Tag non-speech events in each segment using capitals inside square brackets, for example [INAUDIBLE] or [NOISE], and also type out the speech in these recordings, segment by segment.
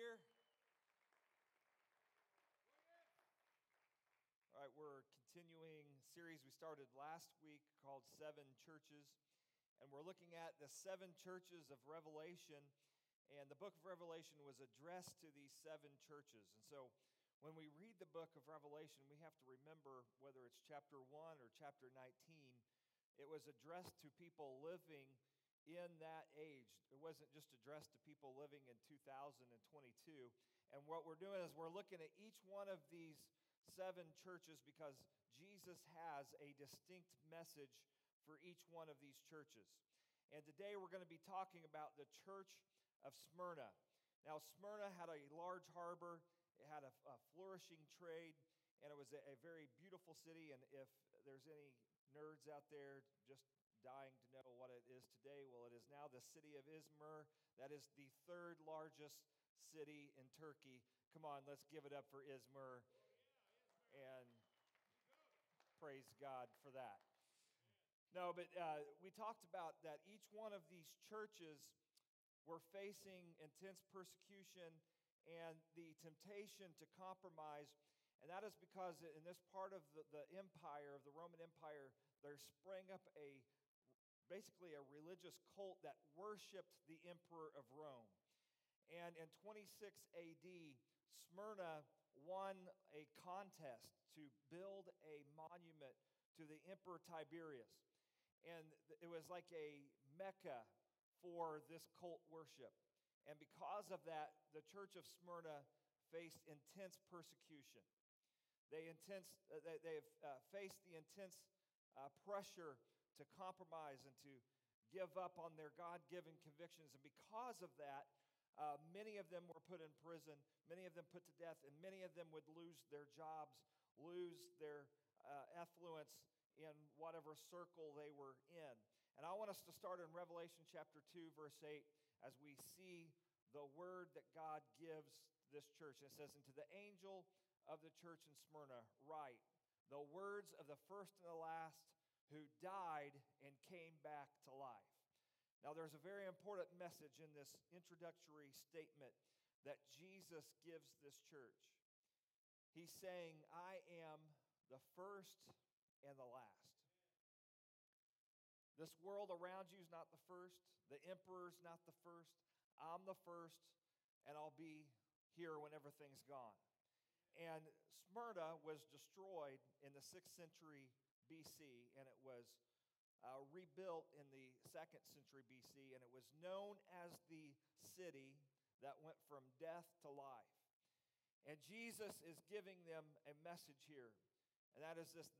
here? All right, we're continuing series we started last week called Seven Churches, and we're looking at the seven churches of Revelation. And the book of Revelation was addressed to these seven churches. And so when we read the book of Revelation, we have to remember whether it's chapter 1 or chapter 19, it was addressed to people living in that age. It wasn't just addressed to people living in 2022. And what we're doing is we're looking at each one of these seven churches because Jesus has a distinct message for each one of these churches. And today we're going to be talking about the church of Smyrna. Now, Smyrna had a large harbor, it had a, a flourishing trade, and it was a, a, very beautiful city. And if there's any nerds out there just dying to know what it is today, well, it is now the city of Izmir. That is the third largest city in Turkey. Come on, let's give it up for Izmir and praise God for that. No, but uh, we talked about that each one of these churches were facing intense persecution and the temptation to compromise. And that is because in this part of the, the empire, of the Roman Empire, there sprang up a basically a religious cult that worshiped the emperor of Rome. And in 26 AD, Smyrna won a contest to build a monument to the Emperor Tiberius. And it was like a Mecca for this cult worship. And because of that, the church of Smyrna faced intense persecution. They, intense, uh, they, have uh, faced the intense uh, pressure to compromise and to give up on their God given convictions. And because of that, uh, many of them were put in prison, many of them put to death, and many of them would lose their jobs, lose their uh, affluence in whatever circle they were in. And I want us to start in Revelation chapter 2, verse 8, as we see the word that God gives this church. And it says, And to the angel of the church in Smyrna, write the words of the first and the last who died and came back to life. Now, there's a very important message in this introductory statement that Jesus gives this church. He's saying, I am the first and the last. This world around you is not the first, the emperor's not the first. I'm the first, and I'll be here when everything's gone. And Smyrna was destroyed in the 6th century BC, and it was uh, rebuilt in the second century BC, and it was known as the city that went from death to life. And Jesus is giving them a message here, and that is this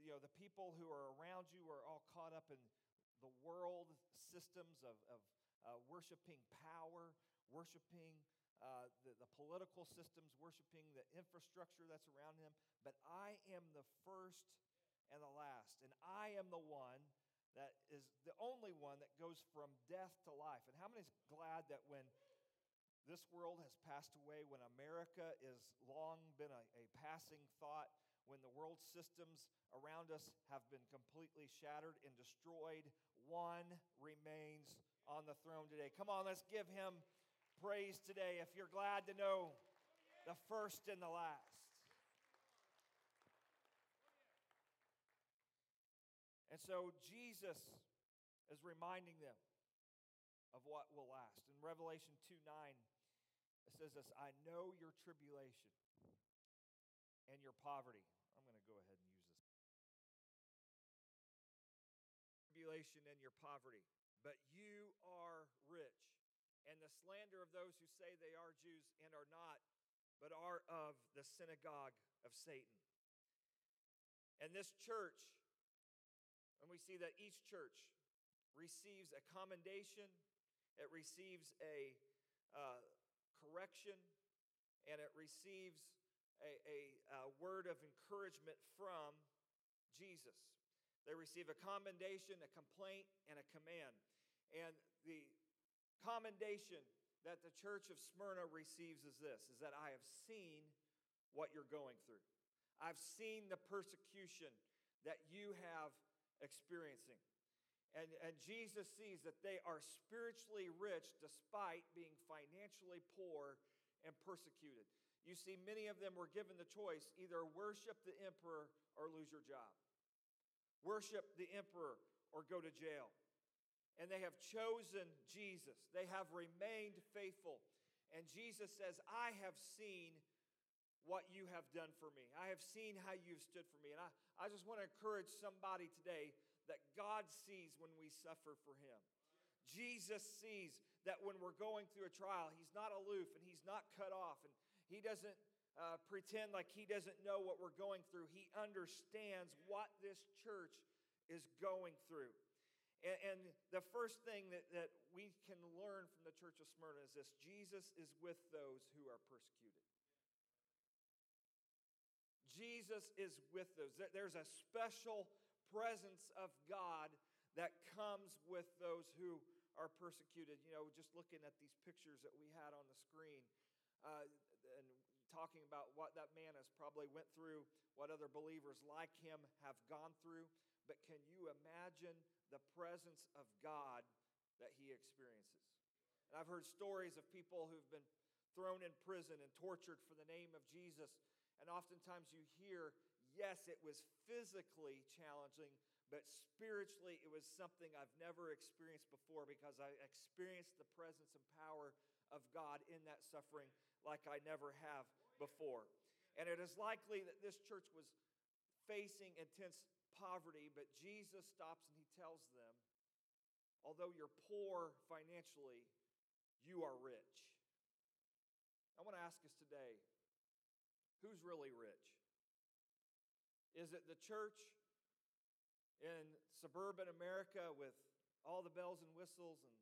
you know, the people who are around you are all caught up in the world systems of, of uh, worshiping power, worshiping uh, the, the political systems, worshiping the infrastructure that's around him. But I am the first and the last, and I am the one that is the only one that goes from death to life. And how many is glad that when this world has passed away, when America is long been a, a passing thought, when the world systems around us have been completely shattered and destroyed, one remains on the throne today. Come on, let's give him praise today if you're glad to know the first and the last. And so Jesus is reminding them of what will last. In Revelation 2 9, it says this I know your tribulation and your poverty. I'm going to go ahead and use this. Tribulation and your poverty, but you are rich. And the slander of those who say they are Jews and are not, but are of the synagogue of Satan. And this church and we see that each church receives a commendation, it receives a uh, correction, and it receives a, a, a word of encouragement from Jesus. They receive a commendation, a complaint, and a command. And the commendation that the church of Smyrna receives is this is that I have seen what you're going through. I've seen the persecution that you have experiencing. And, and Jesus sees that they are spiritually rich despite being financially poor and persecuted. You see, many of them were given the choice either worship the emperor or lose your job, worship the emperor or go to jail. And they have chosen Jesus, they have remained faithful. And Jesus says, I have seen what you have done for me. I have seen how you've stood for me. And I, I just want to encourage somebody today that God sees when we suffer for Him. Jesus sees that when we're going through a trial, He's not aloof and He's not cut off and He doesn't uh, pretend like He doesn't know what we're going through. He understands what this church is going through. And, and the first thing that, that we can learn from the church of Smyrna is this Jesus is with those who are persecuted. Jesus is with those. There's a special presence of God that comes with those who are persecuted. You know, just looking at these pictures that we had on the screen uh, and talking about what that man has probably went through, what other believers like him have gone through. But can you imagine the presence of God that he experiences? And I've heard stories of people who've been thrown in prison and tortured for the name of Jesus. And oftentimes you hear, yes, it was physically challenging, but spiritually, it was something I've never experienced before because I experienced the presence and power of God in that suffering like I never have before. And it is likely that this church was facing intense poverty, but Jesus stops and he tells them, although you're poor financially, you are rich. I want to ask us today who's really rich? Is it the church in suburban America with all the bells and whistles and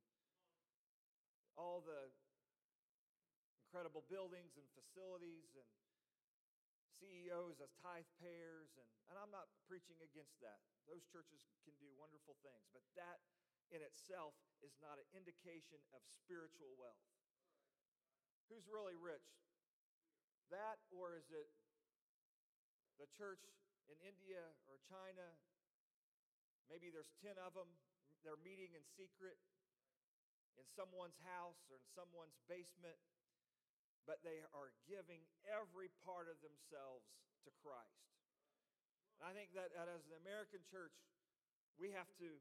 all the incredible buildings and facilities and CEOs as tithe payers. And, and I'm not preaching against that. Those churches can do wonderful things, but that in itself is not an indication of spiritual wealth. Who's really rich? That, or is it the church in India or China Maybe there's 10 of them. They're meeting in secret in someone's house or in someone's basement, but they are giving every part of themselves to Christ. And I think that, as an American church, we have to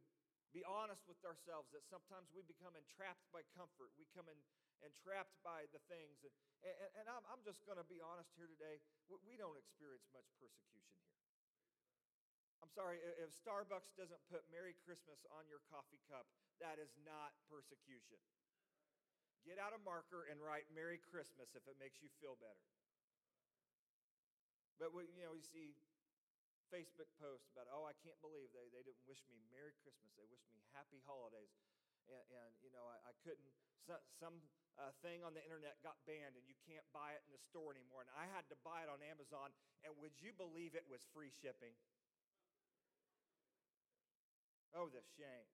be honest with ourselves that sometimes we become entrapped by comfort. We come in entrapped by the things. And, and, and I'm, I'm just going to be honest here today. We don't experience much persecution here. I'm sorry, if Starbucks doesn't put Merry Christmas on your coffee cup, that is not persecution. Get out a marker and write Merry Christmas if it makes you feel better. But we, you know, we see Facebook posts about, oh, I can't believe they, they didn't wish me Merry Christmas. They wished me Happy Holidays. And, and you know, I, I couldn't, some uh, thing on the internet got banned and you can't buy it in the store anymore. And I had to buy it on Amazon. And would you believe it was free shipping? Oh, the shame.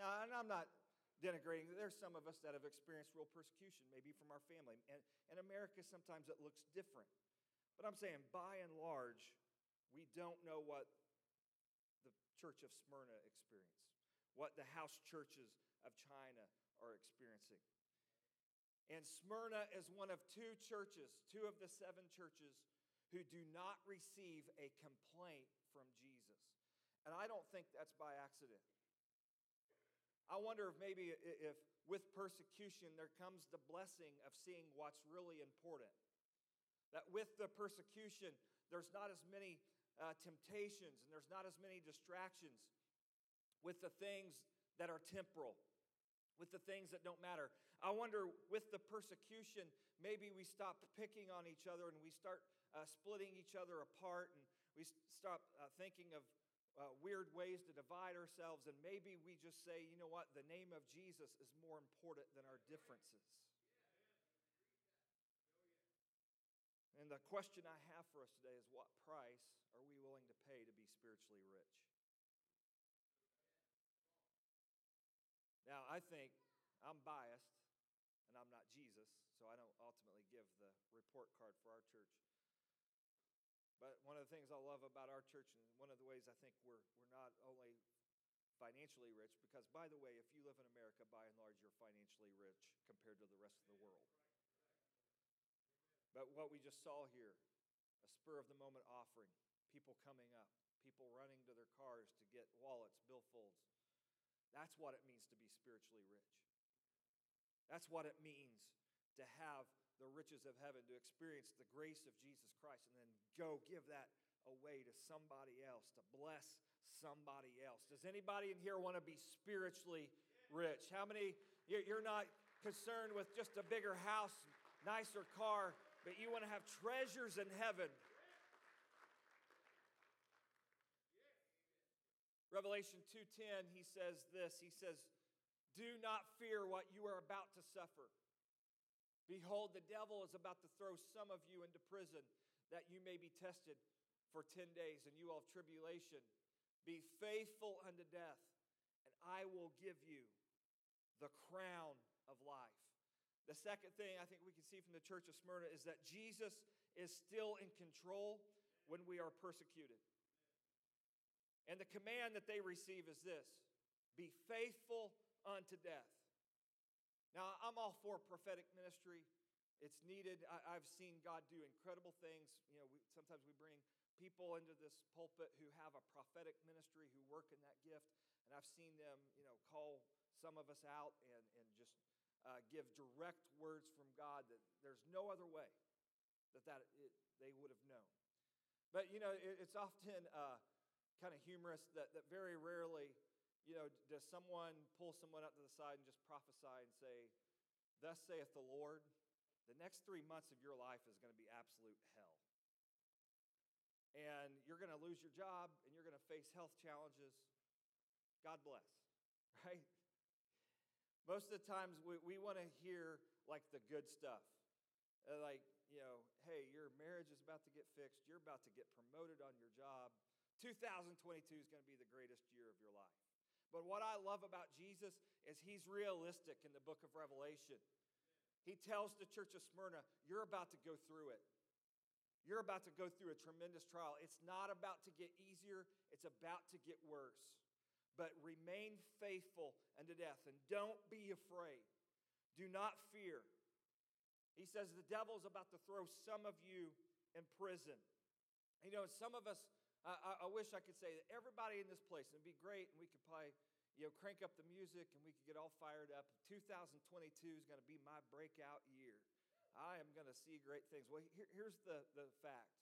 Now, and I'm not denigrating. There's some of us that have experienced real persecution, maybe from our family. And in America, sometimes it looks different. But I'm saying, by and large, we don't know what the Church of Smyrna experienced, what the house churches of China are experiencing. And Smyrna is one of two churches, two of the seven churches, who do not receive a complaint from Jesus. And I don't think that's by accident. I wonder if maybe if with persecution there comes the blessing of seeing what's really important. That with the persecution, there's not as many uh, temptations and there's not as many distractions with the things that are temporal, with the things that don't matter. I wonder with the persecution, maybe we stop picking on each other and we start uh, splitting each other apart and we stop uh, thinking of uh, weird ways to divide ourselves, and maybe we just say, you know what, the name of Jesus is more important than our differences. And the question I have for us today is what price are we willing to pay to be spiritually rich? Now, I think I'm biased, Jesus, so I don't ultimately give the report card for our church. But one of the things I love about our church, and one of the ways I think we're, we're not only financially rich, because by the way, if you live in America, by and large, you're financially rich compared to the rest of the world. But what we just saw here, a spur of the moment offering, people coming up, people running to their cars to get wallets, billfolds. That's what it means to be spiritually rich. That's what it means to have the riches of heaven, to experience the grace of Jesus Christ, and then go give that away to somebody else, to bless somebody else. Does anybody in here want to be spiritually rich? How many, you're not concerned with just a bigger house, nicer car, but you want to have treasures in heaven. Revelation 2:10 he says this he says do not fear what you are about to suffer. Behold the devil is about to throw some of you into prison that you may be tested for 10 days and you will have tribulation. Be faithful unto death and I will give you the crown of life. The second thing I think we can see from the church of Smyrna is that Jesus is still in control when we are persecuted. And the command that they receive is this be faithful unto death. Now, I'm all for prophetic ministry. It's needed. I, have seen God do incredible things. You know, we, sometimes we bring people into this pulpit who have a prophetic ministry, who work in that gift, and I've seen them, you know, call some of us out and, and just uh, give direct words from God that there's no other way that, that it, they would have known. But, you know, it, it's often uh, kind of humorous that, that very rarely, you know, does someone pull someone up to the side and just prophesy and say, Thus saith the Lord, the next three months of your life is going to be absolute hell. And you're going to lose your job and you're going to face health challenges. God bless, [LAUGHS] right? Most of the times we, we want to hear like the good stuff. Uh, like, you know, hey, your marriage is about to get fixed. You're about to get promoted on your job. 2022 is going to be the greatest year of your life. But what I love about Jesus is he's realistic in the book of Revelation. He tells the church of Smyrna, you're about to go through it. You're about to go through a tremendous trial. It's not about to get easier, it's about to get worse but remain faithful unto death. And don't be afraid. Do not fear. He says the devil's about to throw some of you in prison. You know, some of us, I, I wish I could say that everybody in this place, and it'd be great, and we could probably, you know, crank up the music and we could get all fired up. 2022 is going to be my breakout year. I am going to see great things. Well, here, here's the, the fact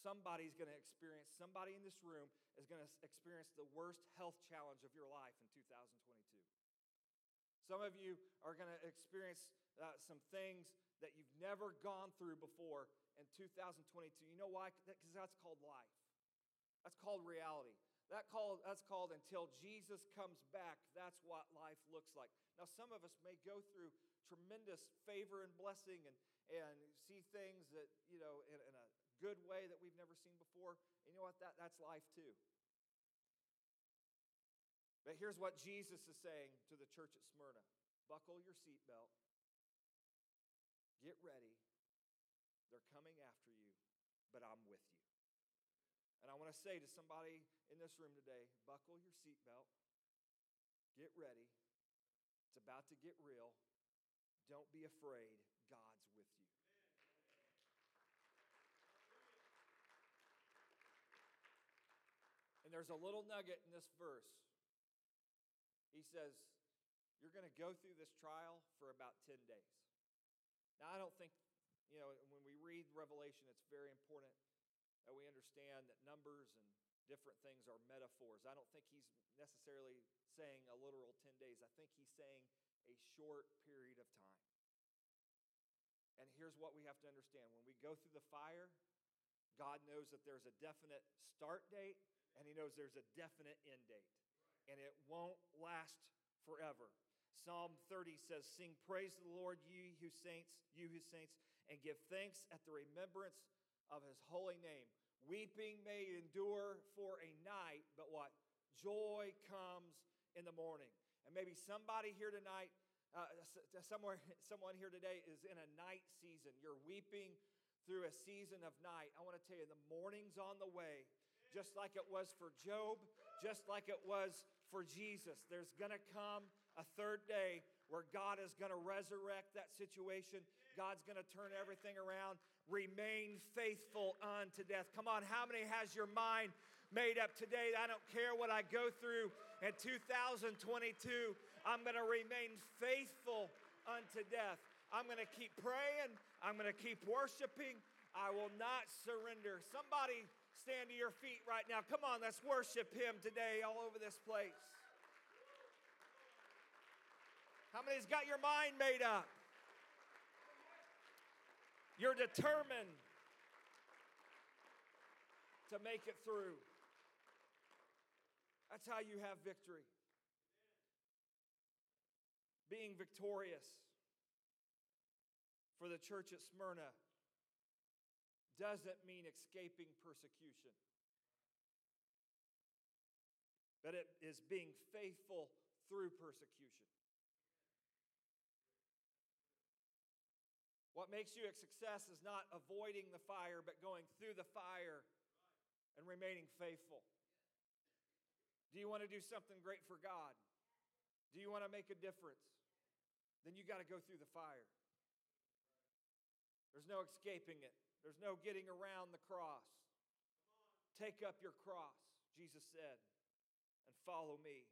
somebody's going to experience, somebody in this room is going to experience the worst health challenge of your life in 2022. Some of you are going to experience uh, some things that you've never gone through before in 2022. You know why? Because that's called life. That's called reality. That called, that's called until Jesus comes back. That's what life looks like. Now, some of us may go through tremendous favor and blessing and, and see things that, you know, in, in a good way that we've never seen before. And you know what? That, that's life too. But here's what Jesus is saying to the church at Smyrna buckle your seatbelt, get ready. They're coming after you, but I'm with you. To say to somebody in this room today buckle your seatbelt, get ready. It's about to get real. Don't be afraid. God's with you. And there's a little nugget in this verse. He says, You're going to go through this trial for about 10 days. Now, I don't think, you know, when we read Revelation, it's very important we understand that numbers and different things are metaphors. I don't think he's necessarily saying a literal 10 days. I think he's saying a short period of time. And here's what we have to understand when we go through the fire, God knows that there's a definite start date and he knows there's a definite end date, and it won't last forever. Psalm 30 says, Sing praise to the Lord, you who saints, you who saints, and give thanks at the remembrance of his holy name. Weeping may endure for a night, but what? Joy comes in the morning. And maybe somebody here tonight, uh, somewhere, [LAUGHS] someone here today is in a night season. You're weeping through a season of night. I want to tell you, the morning's on the way just like it was for Job, just like it was for Jesus. There's going to come a third day where God is going to resurrect that situation. God's going to turn everything around. Remain faithful unto death. Come on, how many has your mind made up today? I don't care what I go through in 2022, I'm going to remain faithful unto death. I'm going to keep praying. I'm going to keep worshiping. I will not surrender. Somebody stand to your feet right now. Come on, let's worship Him today all over this place. How many's got your mind made up? You're determined to make it through. That's how you have victory. Being victorious for the church at Smyrna doesn't mean escaping persecution, but it is being faithful through persecution. What makes you a success is not avoiding the fire, but going through the fire and remaining faithful. Do you want to do something great for God? Do you want to make a difference? Then you got to go through the fire. There's no escaping it, there's no getting around the cross. Take up your cross, Jesus said, and follow me.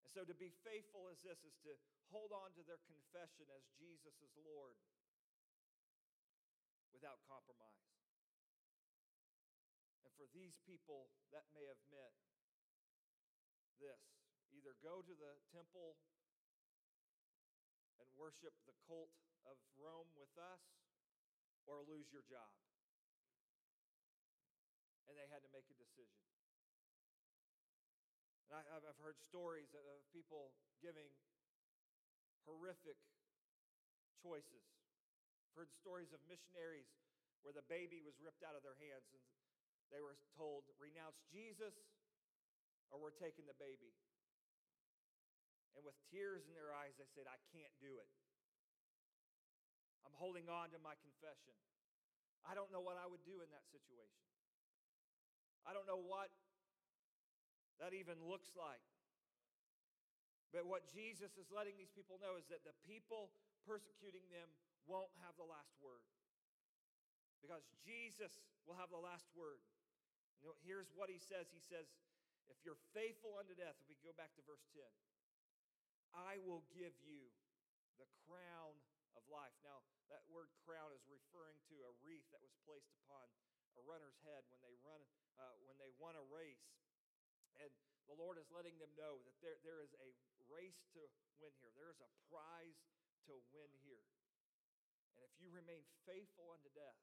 And so to be faithful as this is to hold on to their confession as Jesus is Lord without compromise. And for these people, that may have meant this either go to the temple and worship the cult of Rome with us or lose your job. And they had to make a decision. And I, have heard stories of people giving horrific choices. Heard stories of missionaries where the baby was ripped out of their hands and they were told, renounce Jesus or we're taking the baby. And with tears in their eyes, they said, I can't do it. I'm holding on to my confession. I don't know what I would do in that situation. I don't know what that even looks like. But what Jesus is letting these people know is that the people persecuting them won't have the last word. Because Jesus will have the last word. Here's what he says He says, If you're faithful unto death, if we go back to verse 10, I will give you the crown of life. Now, that word crown is referring to a wreath that was placed upon a runner's head when they run uh, when they won a race. And the Lord is letting them know that there, there is a race to win here. There is a prize to win here. If you remain faithful unto death,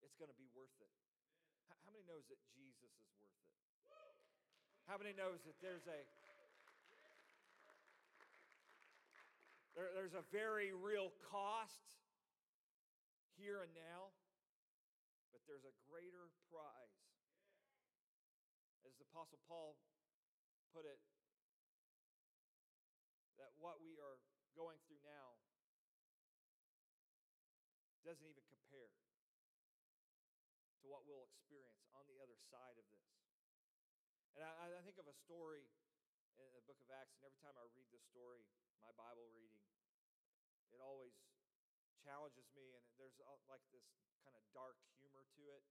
it's going to be worth it. How many knows that Jesus is worth it? How many knows that there's a There, there's a very real cost here and now, but there's a greater prize. As the Apostle Paul put it, that what we are going through now doesn't even compare to what we'll experience on the other side of this. And I, I think of a story in the book of Acts, and every time I read this story, my Bible reading, it always challenges me, and there's like this kind of dark humor to it.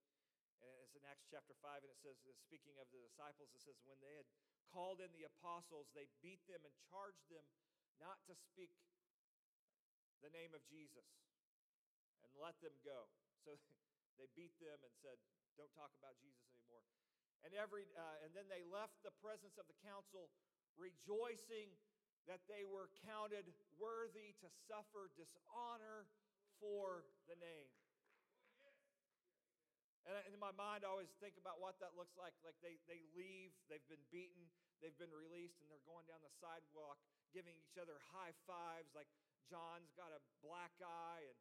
And it's in Acts chapter 5, and it says, speaking of the disciples, it says, when they had called in the apostles, they beat them and charged them not to speak the name of Jesus and let them go. So [LAUGHS] they beat them and said, don't talk about Jesus. And, every, uh, and then they left the presence of the council rejoicing that they were counted worthy to suffer dishonor for the name. And in my mind, I always think about what that looks like. Like they, they leave, they've been beaten, they've been released, and they're going down the sidewalk giving each other high fives. Like John's got a black eye, and,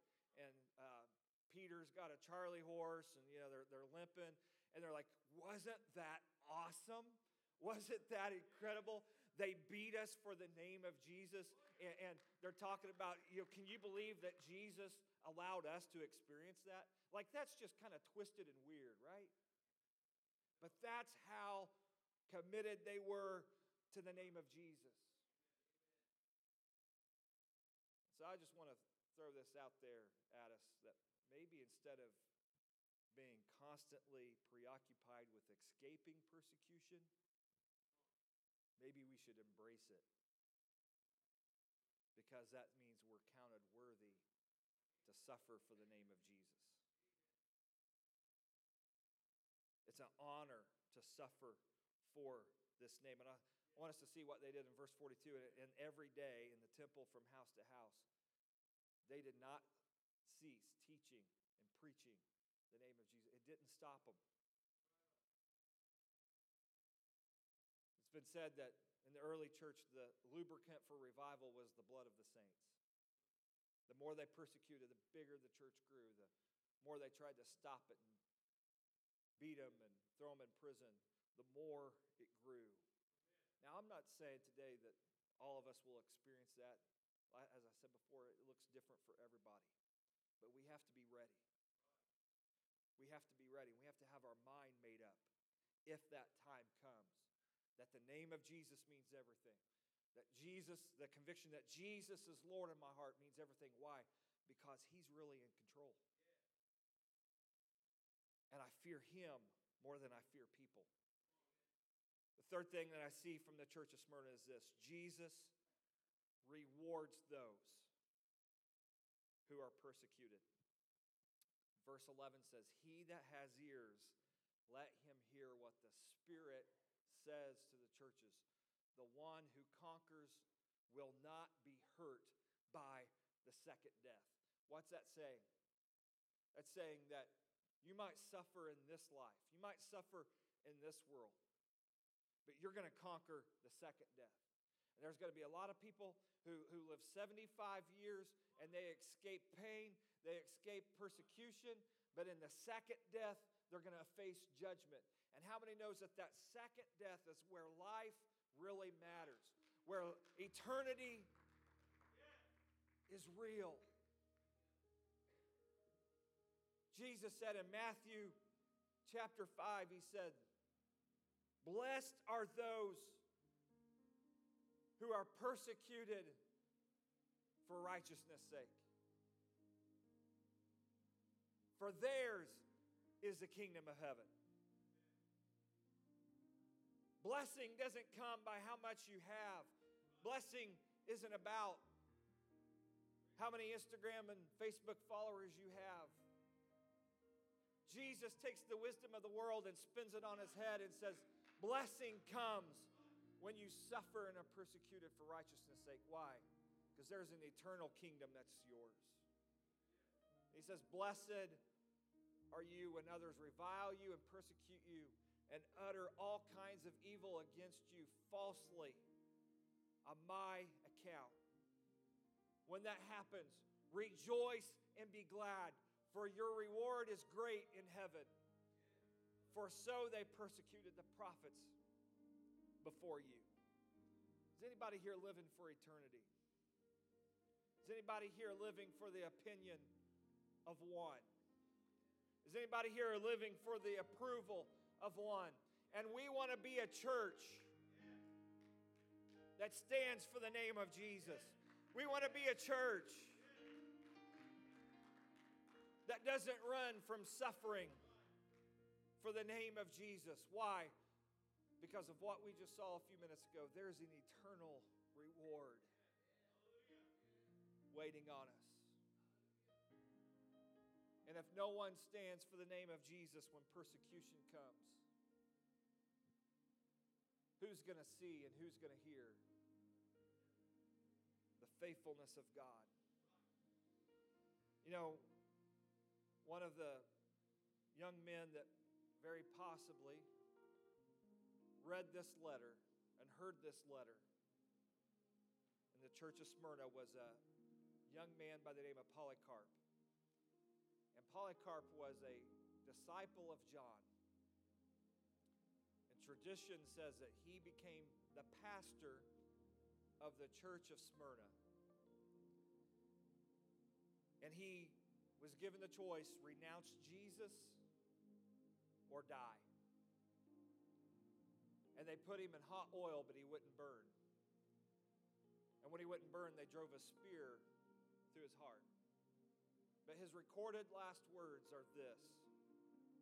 and uh, Peter's got a Charlie horse, and you know they're, they're limping. And they're like, Wasn't that awesome? Wasn't that incredible? They beat us for the name of Jesus. And, and they're talking about, you know, can you believe that Jesus allowed us to experience that? Like, that's just kind of twisted and weird, right? But that's how committed they were to the name of Jesus. So I just want to throw this out there at us that maybe instead of being constantly preoccupied with escaping persecution, maybe we should embrace it because that means we're counted worthy to suffer for the name of Jesus. It's an honor to suffer for this name. And I want us to see what they did in verse 42. And every day in the temple from house to house, they did not cease teaching and preaching the name of Jesus. Didn't stop them. It's been said that in the early church, the lubricant for revival was the blood of the saints. The more they persecuted, the bigger the church grew, the more they tried to stop it and beat them and throw them in prison, the more it grew. Now, I'm not saying today that all of us will experience that. As I said before, it looks different for everybody. But we have to be ready. We have to be ready. We have to have our mind made up if that time comes. That the name of Jesus means everything. That Jesus, the conviction that Jesus is Lord in my heart means everything. Why? Because He's really in control. And I fear Him more than I fear people. The third thing that I see from the church of Smyrna is this Jesus rewards those who are persecuted. Verse 11 says, He that has ears, let him hear what the Spirit says to the churches. The one who conquers will not be hurt by the second death. What's that saying? That's saying that you might suffer in this life, you might suffer in this world, but you're going to conquer the second death. And there's going to be a lot of people who, who live 75 years and they escape pain, they escape persecution, but in the second death, they're going to face judgment. And how many knows that that second death is where life really matters, where eternity is real? Jesus said in Matthew chapter 5, He said, Blessed are those who are persecuted for righteousness' sake. For theirs is the kingdom of heaven. Blessing doesn't come by how much you have. Blessing isn't about how many Instagram and Facebook followers you have. Jesus takes the wisdom of the world and spins it on his head and says, Blessing comes when you suffer and are persecuted for righteousness' sake. Why? Because there's an eternal kingdom that's yours. He says, Blessed are you when others revile you and persecute you and utter all kinds of evil against you falsely on my account. When that happens, rejoice and be glad for your reward is great in heaven. For so they persecuted the prophets before you. Is anybody here living for eternity? Is anybody here living for the opinion of one? Anybody here are living for the approval of one? And we want to be a church that stands for the name of Jesus. We want to be a church that doesn't run from suffering for the name of Jesus. Why? Because of what we just saw a few minutes ago. There's an eternal reward waiting on us. And if no one stands for the name of Jesus when persecution comes, who's going to see and who's going to hear the faithfulness of God? You know, one of the young men that very possibly read this letter and heard this letter in the church of Smyrna was a young man by the name of Polycarp. Polycarp was a disciple of John. And tradition says that he became the pastor of the church of Smyrna. And he was given the choice renounce Jesus or die. And they put him in hot oil, but he wouldn't burn. And when he wouldn't burn, they drove a spear through his heart. But his recorded last words are this.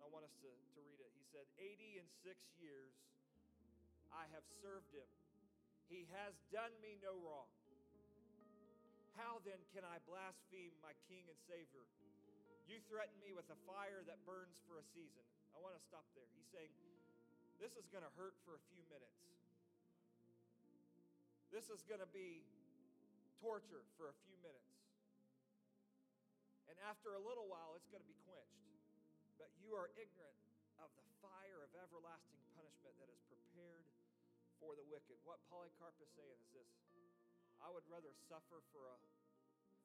I want us to, to read it. He said, 80 and six years I have served him. He has done me no wrong. How then can I blaspheme my King and Savior? You threaten me with a fire that burns for a season. I want to stop there. He's saying, This is going to hurt for a few minutes. This is going to be torture for a few minutes. And after a little while, it's going to be quenched. But you are ignorant of the fire of everlasting punishment that is prepared for the wicked. What Polycarp is saying is this I would rather suffer for a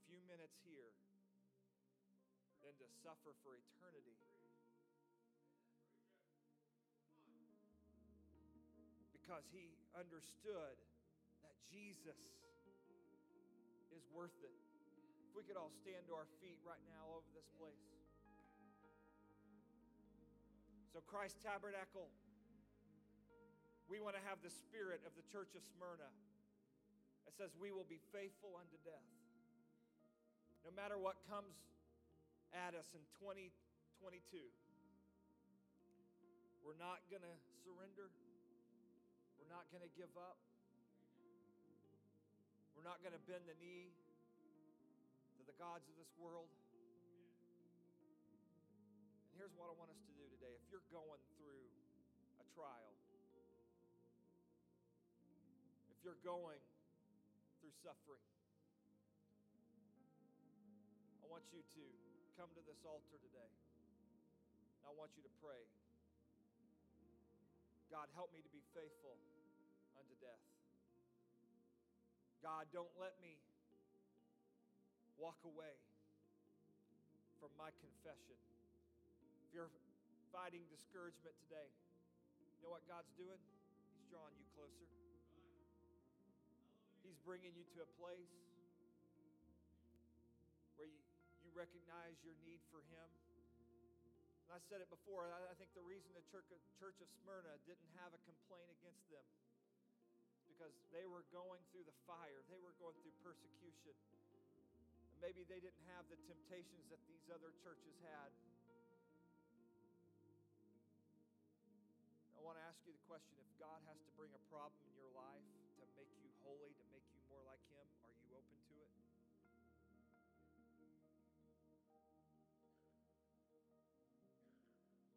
few minutes here than to suffer for eternity. Because he understood that Jesus is worth it. We could all stand to our feet right now over this place. So, Christ Tabernacle, we want to have the spirit of the church of Smyrna. It says, We will be faithful unto death. No matter what comes at us in 2022, we're not going to surrender. We're not going to give up. We're not going to bend the knee the gods of this world. And here's what I want us to do today. If you're going through a trial, if you're going through suffering, I want you to come to this altar today. I want you to pray. God, help me to be faithful unto death. God, don't let me walk away from my confession. If you're fighting discouragement today, you know what God's doing? He's drawing you closer. He's bringing you to a place where you, you recognize your need for Him. And I said it before, I, I think the reason the church of, church of Smyrna didn't have a complaint against them because they were going through the fire, they were going through persecution. Maybe they didn't have the temptations that these other churches had. I want to ask you the question if God has to bring a problem in your life to make you holy, to make you more like Him, are you open to it?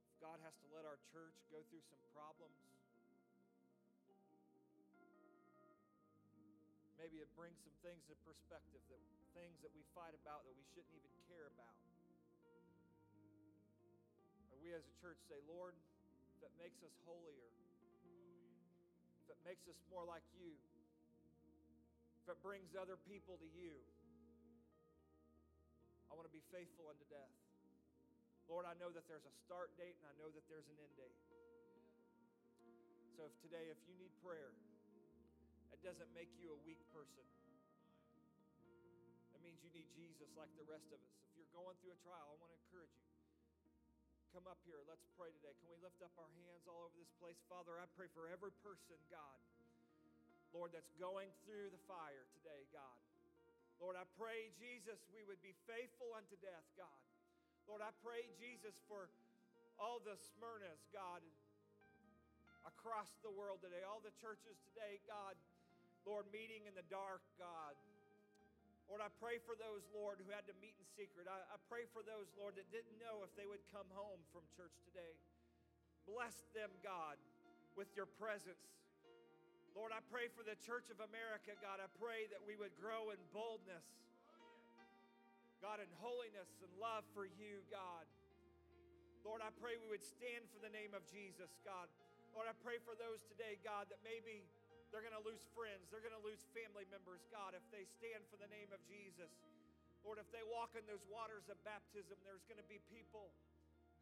If God has to let our church go through some problems, maybe it brings some things in perspective that things that we fight about that we shouldn't even care about. We as a church say, Lord, if it makes us holier, if it makes us more like you, if it brings other people to you, I want to be faithful unto death. Lord, I know that there's a start date and I know that there's an end date. So if today, if you need prayer, that doesn't make you a weak person. That means you need Jesus like the rest of us. If you're going through a trial, I want to encourage you. Come up here. Let's pray today. Can we lift up our hands all over this place? Father, I pray for every person, God, Lord, that's going through the fire today, God. Lord, I pray, Jesus, we would be faithful unto death, God. Lord, I pray, Jesus, for all the Smyrnas, God, across the world today, all the churches today, God, Lord, meeting in the dark, God. Lord, I pray for those, Lord, who had to meet in secret. I, I, pray for those, Lord, that didn't know if they would come home from church today. Bless them, God, with your presence. Lord, I pray for the Church of America, God. I pray that we would grow in boldness, God, in holiness and love for you, God. Lord, I pray we would stand for the name of Jesus, God. Lord, I pray for those today, God, that maybe they're going to lose friends. They're going to lose family members, God, if they stand for the name of Jesus. Lord, if they walk in those waters of baptism, there's going to be people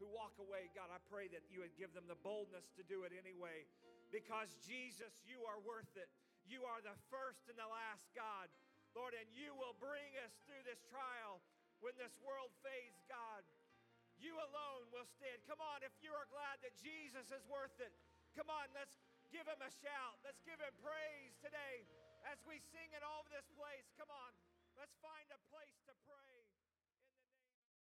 who walk away. God, I pray that you would give them the boldness to do it anyway. Because Jesus, you are worth it. You are the first and the last, God. Lord, and you will bring us through this trial when this world fades, God. You alone will stand. Come on, if you are glad that Jesus is worth it, come on, let's Give him a shout. Let's give him praise today as we sing in all of this place. Come on, let's find a place to pray.